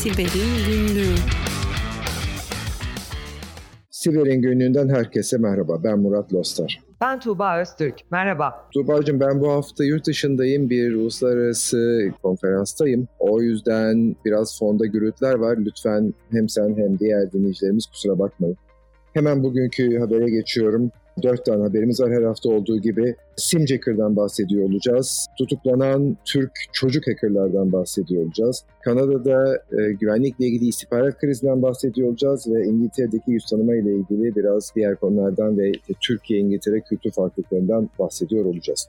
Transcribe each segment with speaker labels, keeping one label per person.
Speaker 1: Siber'in Günlüğü
Speaker 2: Siber'in Günlüğü'nden herkese merhaba. Ben Murat Lostar.
Speaker 3: Ben Tuğba Öztürk. Merhaba.
Speaker 2: Tuğba'cığım ben bu hafta yurt dışındayım. Bir uluslararası konferanstayım. O yüzden biraz fonda gürültüler var. Lütfen hem sen hem diğer dinleyicilerimiz kusura bakmayın. Hemen bugünkü habere geçiyorum. Dört tane haberimiz var her hafta olduğu gibi. Simcacker'dan bahsediyor olacağız. Tutuklanan Türk çocuk hackerlardan bahsediyor olacağız. Kanada'da e, güvenlikle ilgili istihbarat krizinden bahsediyor olacağız ve İngiltere'deki yüz tanıma ile ilgili biraz diğer konulardan ve Türkiye-İngiltere kültür farklılıklarından bahsediyor olacağız.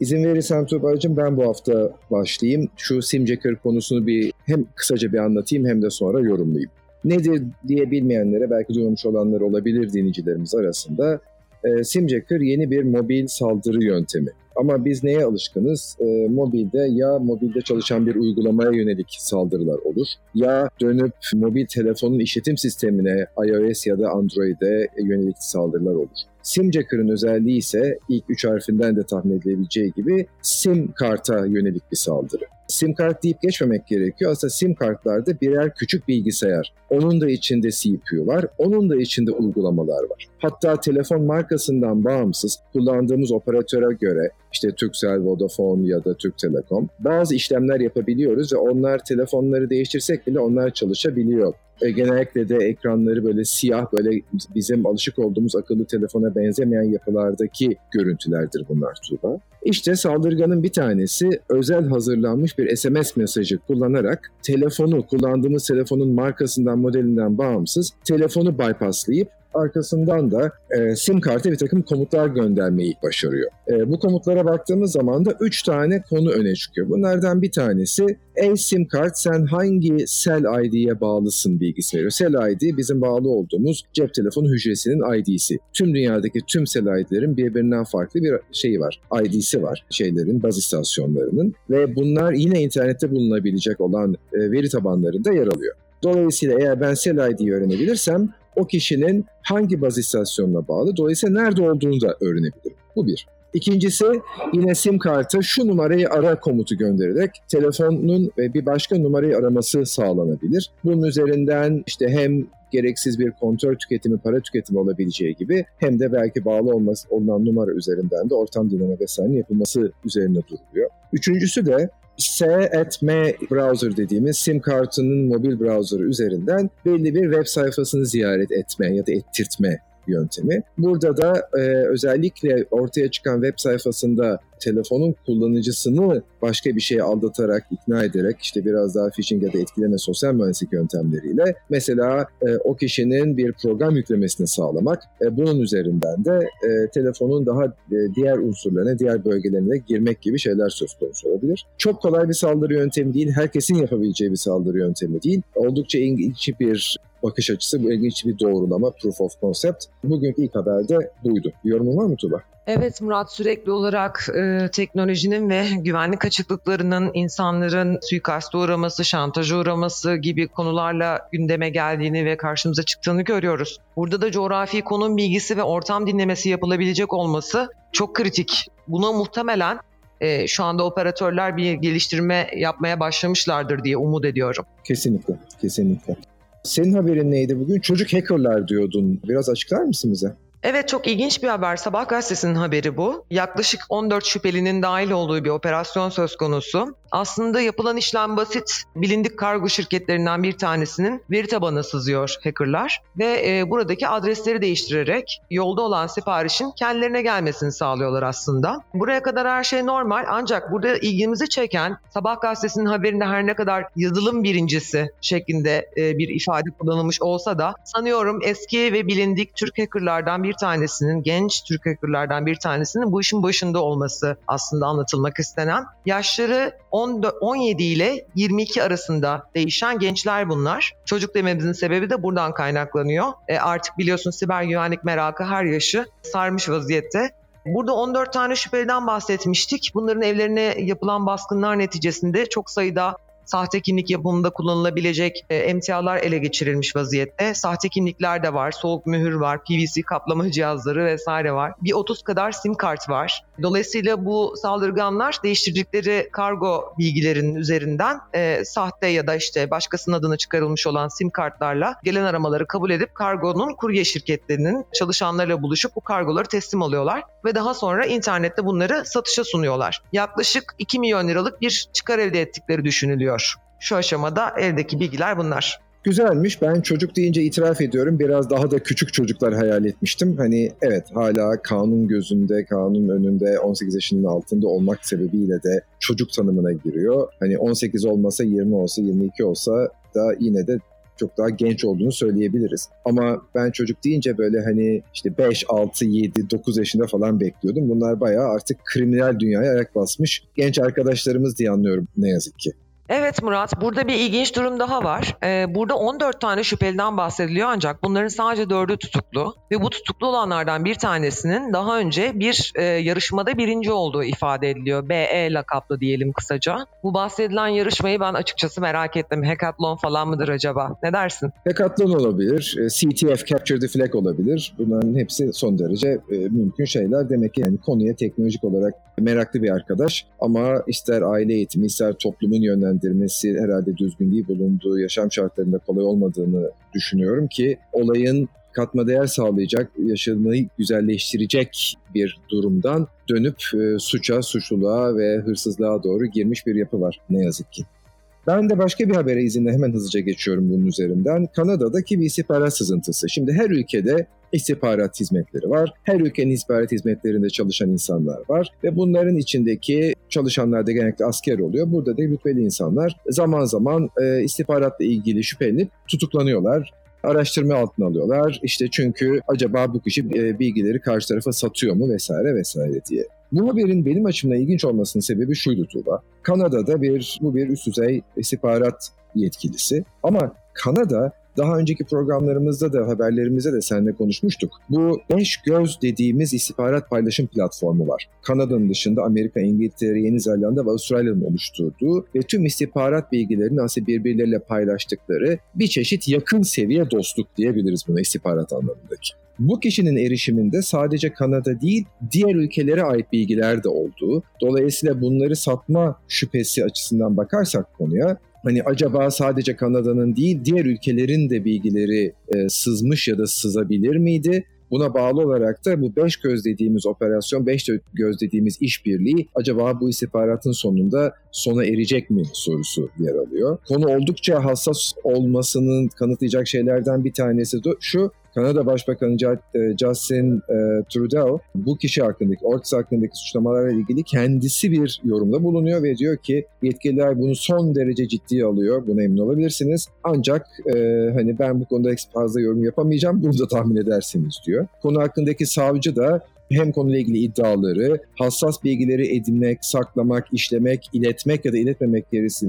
Speaker 2: İzin verirsen Tuğba'cığım ben bu hafta başlayayım. Şu Simjacker konusunu bir hem kısaca bir anlatayım hem de sonra yorumlayayım. Nedir diye bilmeyenlere belki duymamış olanlar olabilir dinleyicilerimiz arasında. E, Simjacker yeni bir mobil saldırı yöntemi. Ama biz neye alışkınız? E, mobilde ya mobilde çalışan bir uygulamaya yönelik saldırılar olur ya dönüp mobil telefonun işletim sistemine iOS ya da Android'e yönelik saldırılar olur. Simjacker'ın özelliği ise ilk üç harfinden de tahmin edilebileceği gibi sim karta yönelik bir saldırı. Sim kart deyip geçmemek gerekiyor. Aslında sim kartlarda birer küçük bilgisayar. Onun da içinde CPU var, onun da içinde uygulamalar var. Hatta telefon markasından bağımsız kullandığımız operatöre göre işte Turkcell, Vodafone ya da Türk Telekom bazı işlemler yapabiliyoruz ve onlar telefonları değiştirsek bile onlar çalışabiliyor. E, genellikle de ekranları böyle siyah böyle bizim alışık olduğumuz akıllı telefona benzemeyen yapılardaki görüntülerdir bunlar Tuğba. İşte saldırganın bir tanesi özel hazırlanmış bir SMS mesajı kullanarak telefonu, kullandığımız telefonun markasından, modelinden bağımsız telefonu bypasslayıp arkasından da e, sim kartı bir takım komutlar göndermeyi başarıyor. E, bu komutlara baktığımız zaman da 3 tane konu öne çıkıyor. Bunlardan bir tanesi Ey sim kart sen hangi Cell ID'ye bağlısın bilgisi veriyor. Cell ID bizim bağlı olduğumuz cep telefonu hücresinin ID'si. Tüm dünyadaki tüm Cell ID'lerin birbirinden farklı bir şeyi var. ID'si var şeylerin, baz istasyonlarının ve bunlar yine internette bulunabilecek olan e, veri tabanlarında yer alıyor. Dolayısıyla eğer ben Cell ID'yi öğrenebilirsem o kişinin hangi baz istasyonuna bağlı, dolayısıyla nerede olduğunu da öğrenebilirim. Bu bir. İkincisi yine sim kartı şu numarayı ara komutu göndererek telefonun bir başka numarayı araması sağlanabilir. Bunun üzerinden işte hem gereksiz bir kontrol tüketimi, para tüketimi olabileceği gibi hem de belki bağlı olması, olunan numara üzerinden de ortam dinleme vesaire yapılması üzerine duruluyor. Üçüncüsü de S-etme browser dediğimiz sim kartının mobil browser'ı üzerinden belli bir web sayfasını ziyaret etme ya da ettirtme yöntemi. Burada da e, özellikle ortaya çıkan web sayfasında telefonun kullanıcısını başka bir şeye aldatarak, ikna ederek işte biraz daha phishing ya da etkileme sosyal mühendislik yöntemleriyle mesela e, o kişinin bir program yüklemesini sağlamak. E, bunun üzerinden de e, telefonun daha e, diğer unsurlarına, diğer bölgelerine girmek gibi şeyler söz konusu olabilir. Çok kolay bir saldırı yöntemi değil, herkesin yapabileceği bir saldırı yöntemi değil. Oldukça ilginç bir bakış açısı, bu ilginç bir doğrulama, proof of concept. Bugünkü ilk haberde buydu. Yorumun var mı Tuba?
Speaker 3: Evet Murat sürekli olarak e, teknolojinin ve güvenlik açıklıklarının insanların suikasta uğraması, şantaja uğraması gibi konularla gündeme geldiğini ve karşımıza çıktığını görüyoruz. Burada da coğrafi konum bilgisi ve ortam dinlemesi yapılabilecek olması çok kritik. Buna muhtemelen e, şu anda operatörler bir geliştirme yapmaya başlamışlardır diye umut ediyorum.
Speaker 2: Kesinlikle, kesinlikle. Senin haberin neydi bugün? Çocuk hackerlar diyordun. Biraz açıklar mısın bize?
Speaker 3: Evet çok ilginç bir haber. Sabah gazetesinin haberi bu. Yaklaşık 14 şüphelinin dahil olduğu bir operasyon söz konusu. Aslında yapılan işlem basit. Bilindik kargo şirketlerinden bir tanesinin veri tabanına sızıyor hackerlar ve e, buradaki adresleri değiştirerek yolda olan siparişin kendilerine gelmesini sağlıyorlar aslında. Buraya kadar her şey normal ancak burada ilgimizi çeken Sabah gazetesinin haberinde her ne kadar yazılım birincisi şeklinde e, bir ifade kullanılmış olsa da sanıyorum eski ve bilindik Türk hackerlardan bir tanesinin, genç Türk hackerlardan bir tanesinin bu işin başında olması aslında anlatılmak istenen. Yaşları 17 ile 22 arasında değişen gençler bunlar. Çocuk dememizin sebebi de buradan kaynaklanıyor. E artık biliyorsun siber güvenlik merakı her yaşı sarmış vaziyette. Burada 14 tane şüpheliden bahsetmiştik. Bunların evlerine yapılan baskınlar neticesinde çok sayıda sahte kimlik yapımında kullanılabilecek e, emtialar ele geçirilmiş vaziyette. Sahte kimlikler de var, soğuk mühür var, PVC kaplama cihazları vesaire var. Bir 30 kadar sim kart var. Dolayısıyla bu saldırganlar değiştirdikleri kargo bilgilerinin üzerinden e, sahte ya da işte başkasının adına çıkarılmış olan sim kartlarla gelen aramaları kabul edip kargonun kurye şirketlerinin çalışanlarıyla buluşup bu kargoları teslim alıyorlar ve daha sonra internette bunları satışa sunuyorlar. Yaklaşık 2 milyon liralık bir çıkar elde ettikleri düşünülüyor. Şu aşamada eldeki bilgiler bunlar.
Speaker 2: Güzelmiş. Ben çocuk deyince itiraf ediyorum. Biraz daha da küçük çocuklar hayal etmiştim. Hani evet hala kanun gözünde, kanun önünde 18 yaşının altında olmak sebebiyle de çocuk tanımına giriyor. Hani 18 olmasa 20 olsa 22 olsa da yine de çok daha genç olduğunu söyleyebiliriz. Ama ben çocuk deyince böyle hani işte 5, 6, 7, 9 yaşında falan bekliyordum. Bunlar bayağı artık kriminal dünyaya ayak basmış genç arkadaşlarımız diye anlıyorum ne yazık ki.
Speaker 3: Evet Murat, burada bir ilginç durum daha var. Ee, burada 14 tane şüpheliden bahsediliyor ancak bunların sadece 4'ü tutuklu ve bu tutuklu olanlardan bir tanesinin daha önce bir e, yarışmada birinci olduğu ifade ediliyor. BE lakaplı diyelim kısaca. Bu bahsedilen yarışmayı ben açıkçası merak ettim. Hackathon falan mıdır acaba? Ne dersin?
Speaker 2: Hackathon olabilir, e, CTF Capture the Flag olabilir. Bunların hepsi son derece e, mümkün şeyler. Demek ki yani konuya teknolojik olarak meraklı bir arkadaş ama ister aile eğitimi, ister toplumun yönlendirmesi değerlendirmesi herhalde düzgün değil bulunduğu yaşam şartlarında kolay olmadığını düşünüyorum ki olayın katma değer sağlayacak, yaşamayı güzelleştirecek bir durumdan dönüp e, suça, suçluluğa ve hırsızlığa doğru girmiş bir yapı var ne yazık ki. Ben de başka bir habere izinle hemen hızlıca geçiyorum bunun üzerinden. Kanada'daki bir istihbarat sızıntısı. Şimdi her ülkede istihbarat hizmetleri var. Her ülkenin istihbarat hizmetlerinde çalışan insanlar var ve bunların içindeki çalışanlar da genellikle asker oluyor. Burada da rütbeli insanlar zaman zaman e, istihbaratla ilgili şüphelenip tutuklanıyorlar araştırma altına alıyorlar. İşte çünkü acaba bu kişi e, bilgileri karşı tarafa satıyor mu vesaire vesaire diye. Bu haberin benim açımdan ilginç olmasının sebebi şuydu Tuğba. Kanada'da bir bu bir üst düzey istihbarat yetkilisi ama Kanada daha önceki programlarımızda da haberlerimizde de seninle konuşmuştuk. Bu beş göz dediğimiz istihbarat paylaşım platformu var. Kanada'nın dışında Amerika, İngiltere, Yeni Zelanda ve Avustralya'nın oluşturduğu ve tüm istihbarat bilgilerini aslında birbirleriyle paylaştıkları bir çeşit yakın seviye dostluk diyebiliriz buna istihbarat anlamındaki. Bu kişinin erişiminde sadece Kanada değil, diğer ülkelere ait bilgiler de olduğu, dolayısıyla bunları satma şüphesi açısından bakarsak konuya, hani acaba sadece Kanada'nın değil diğer ülkelerin de bilgileri e, sızmış ya da sızabilir miydi? Buna bağlı olarak da bu beş göz dediğimiz operasyon, beş göz dediğimiz işbirliği acaba bu istihbaratın sonunda sona erecek mi sorusu yer alıyor. Konu oldukça hassas olmasının kanıtlayacak şeylerden bir tanesi de şu, Kanada Başbakanı e, Justin e, Trudeau bu kişi hakkındaki, Ortiz hakkındaki suçlamalarla ilgili kendisi bir yorumda bulunuyor ve diyor ki yetkililer bunu son derece ciddiye alıyor. Buna emin olabilirsiniz. Ancak e, hani ben bu konuda fazla yorum yapamayacağım. Bunu da tahmin edersiniz diyor. Konu hakkındaki savcı da hem konuyla ilgili iddiaları, hassas bilgileri edinmek, saklamak, işlemek, iletmek ya da iletmemek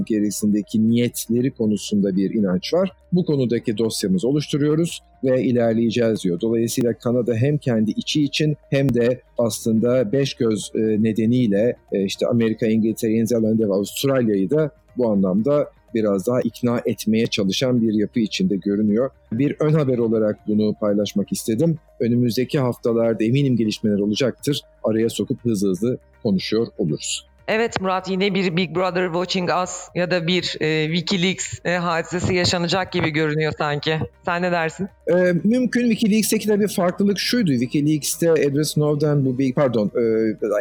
Speaker 2: gerisindeki niyetleri konusunda bir inanç var. Bu konudaki dosyamızı oluşturuyoruz ve ilerleyeceğiz diyor. Dolayısıyla Kanada hem kendi içi için hem de aslında beş göz e, nedeniyle e, işte Amerika, İngiltere, Yeni Zelanda ve Avustralya'yı da bu anlamda biraz daha ikna etmeye çalışan bir yapı içinde görünüyor. Bir ön haber olarak bunu paylaşmak istedim. Önümüzdeki haftalarda eminim gelişmeler olacaktır. Araya sokup hızlı hızlı konuşuyor oluruz.
Speaker 3: Evet Murat yine bir Big Brother Watching Us ya da bir e, Wikileaks e, hadisesi yaşanacak gibi görünüyor sanki. Sen ne dersin?
Speaker 2: E, mümkün Wikileaks'teki de bir farklılık şuydu. Wikileaks'te Edward Snowden bu bir pardon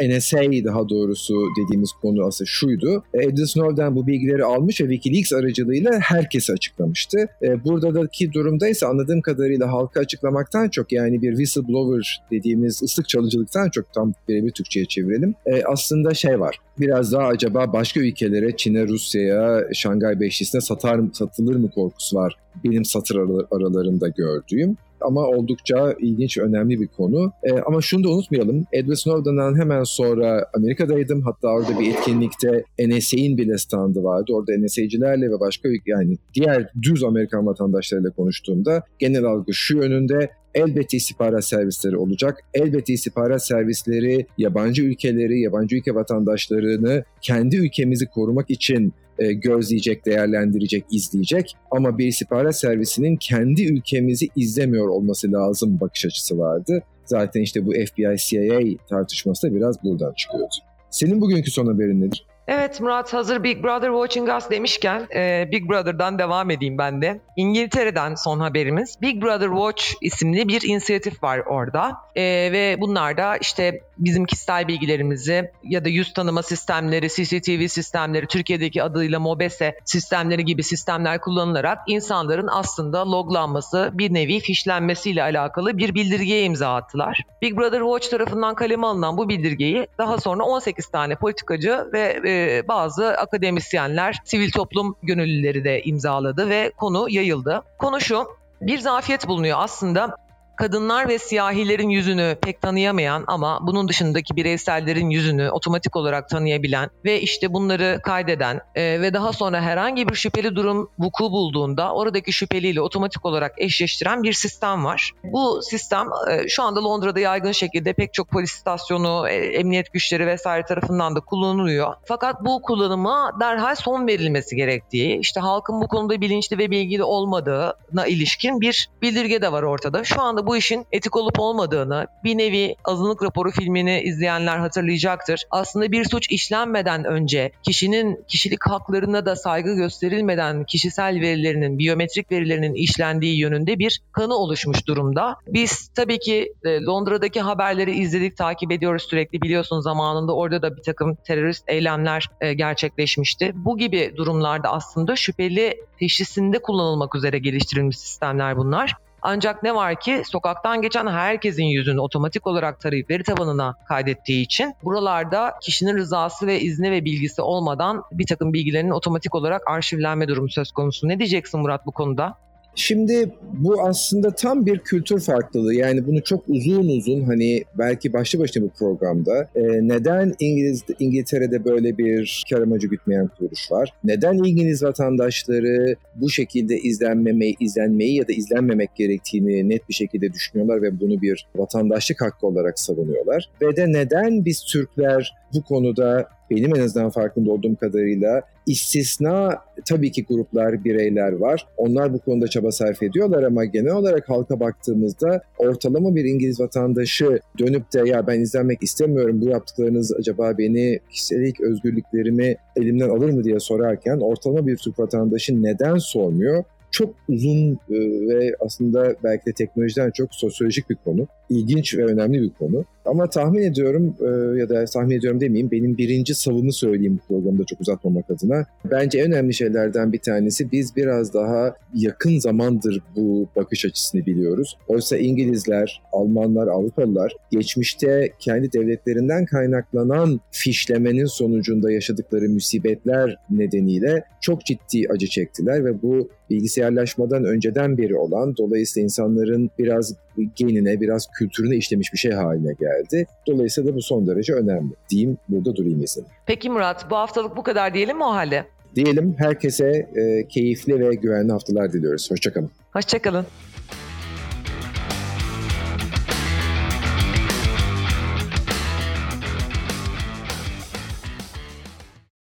Speaker 2: e, NSA daha doğrusu dediğimiz konu aslında şuydu. E, Edward Snowden bu bilgileri almış ve Wikileaks aracılığıyla herkese açıklamıştı. E, buradaki durumda ise anladığım kadarıyla halka açıklamaktan çok yani bir whistleblower dediğimiz ıslık çalıcılıktan çok tam bir Türkçe'ye çevirelim. E, aslında şey var biraz daha acaba başka ülkelere, Çin'e, Rusya'ya, Şangay Beşlisi'ne satar, satılır mı korkusu var benim satır aralarında gördüğüm ama oldukça ilginç, önemli bir konu. E, ama şunu da unutmayalım. Edward Snowden'dan hemen sonra Amerika'daydım. Hatta orada bir etkinlikte NSA'in bile standı vardı. Orada NSA'cilerle ve başka yani diğer düz Amerikan vatandaşlarıyla konuştuğumda genel algı şu yönünde elbette istihbarat servisleri olacak. Elbette istihbarat servisleri yabancı ülkeleri, yabancı ülke vatandaşlarını kendi ülkemizi korumak için e, gözleyecek, değerlendirecek, izleyecek. Ama bir istihbarat servisinin kendi ülkemizi izlemiyor olması lazım bakış açısı vardı. Zaten işte bu FBI-CIA tartışması da biraz buradan çıkıyordu. Senin bugünkü son haberin nedir?
Speaker 3: Evet Murat hazır Big Brother Watching Us demişken e, Big Brother'dan devam edeyim ben de. İngiltere'den son haberimiz. Big Brother Watch isimli bir inisiyatif var orada. E, ve bunlar da işte bizim kişisel bilgilerimizi ya da yüz tanıma sistemleri, CCTV sistemleri, Türkiye'deki adıyla MOBESE sistemleri gibi sistemler kullanılarak insanların aslında loglanması, bir nevi fişlenmesiyle alakalı bir bildirgeye imza attılar. Big Brother Watch tarafından kaleme alınan bu bildirgeyi daha sonra 18 tane politikacı ve e, bazı akademisyenler, sivil toplum gönüllüleri de imzaladı ve konu yayıldı. Konu şu, bir zafiyet bulunuyor aslında kadınlar ve siyahilerin yüzünü pek tanıyamayan ama bunun dışındaki bireysellerin yüzünü otomatik olarak tanıyabilen ve işte bunları kaydeden e, ve daha sonra herhangi bir şüpheli durum vuku bulduğunda oradaki şüpheliyle otomatik olarak eşleştiren bir sistem var. Bu sistem e, şu anda Londra'da yaygın şekilde pek çok polis istasyonu, e, emniyet güçleri vesaire tarafından da kullanılıyor. Fakat bu kullanıma derhal son verilmesi gerektiği, işte halkın bu konuda bilinçli ve bilgili olmadığına ilişkin bir bildirge de var ortada. Şu anda bu işin etik olup olmadığını bir nevi azınlık raporu filmini izleyenler hatırlayacaktır. Aslında bir suç işlenmeden önce kişinin kişilik haklarına da saygı gösterilmeden kişisel verilerinin, biyometrik verilerinin işlendiği yönünde bir kanı oluşmuş durumda. Biz tabii ki e, Londra'daki haberleri izledik, takip ediyoruz sürekli biliyorsun zamanında orada da bir takım terörist eylemler e, gerçekleşmişti. Bu gibi durumlarda aslında şüpheli teşhisinde kullanılmak üzere geliştirilmiş sistemler bunlar. Ancak ne var ki sokaktan geçen herkesin yüzünü otomatik olarak tarayıp veri tabanına kaydettiği için buralarda kişinin rızası ve izni ve bilgisi olmadan bir takım bilgilerin otomatik olarak arşivlenme durumu söz konusu. Ne diyeceksin Murat bu konuda?
Speaker 2: Şimdi bu aslında tam bir kültür farklılığı. Yani bunu çok uzun uzun hani belki başlı başına bu programda e, neden İngiliz İngiltere'de böyle bir kar amacı gütmeyen kuruluş var? Neden İngiliz vatandaşları bu şekilde izlenmemeyi, izlenmeyi ya da izlenmemek gerektiğini net bir şekilde düşünüyorlar ve bunu bir vatandaşlık hakkı olarak savunuyorlar? Ve de neden biz Türkler bu konuda benim en azından farkında olduğum kadarıyla istisna tabii ki gruplar, bireyler var. Onlar bu konuda çaba sarf ediyorlar ama genel olarak halka baktığımızda ortalama bir İngiliz vatandaşı dönüp de ya ben izlenmek istemiyorum bu yaptıklarınız acaba beni kişilik özgürlüklerimi elimden alır mı diye sorarken ortalama bir Türk vatandaşı neden sormuyor? çok uzun e, ve aslında belki de teknolojiden çok sosyolojik bir konu. İlginç ve önemli bir konu. Ama tahmin ediyorum e, ya da tahmin ediyorum demeyeyim benim birinci savımı söyleyeyim bu programda çok uzatmamak adına. Bence en önemli şeylerden bir tanesi biz biraz daha yakın zamandır bu bakış açısını biliyoruz. Oysa İngilizler, Almanlar, Avrupalılar geçmişte kendi devletlerinden kaynaklanan fişlemenin sonucunda yaşadıkları musibetler nedeniyle çok ciddi acı çektiler ve bu bilgisayarlaşmadan önceden beri olan dolayısıyla insanların biraz genine, biraz kültürüne işlemiş bir şey haline geldi. Dolayısıyla da bu son derece önemli. Diyeyim burada durayım mesela.
Speaker 3: Peki Murat bu haftalık bu kadar diyelim mi o halde?
Speaker 2: Diyelim herkese e, keyifli ve güvenli haftalar diliyoruz. Hoşçakalın.
Speaker 3: Hoşçakalın.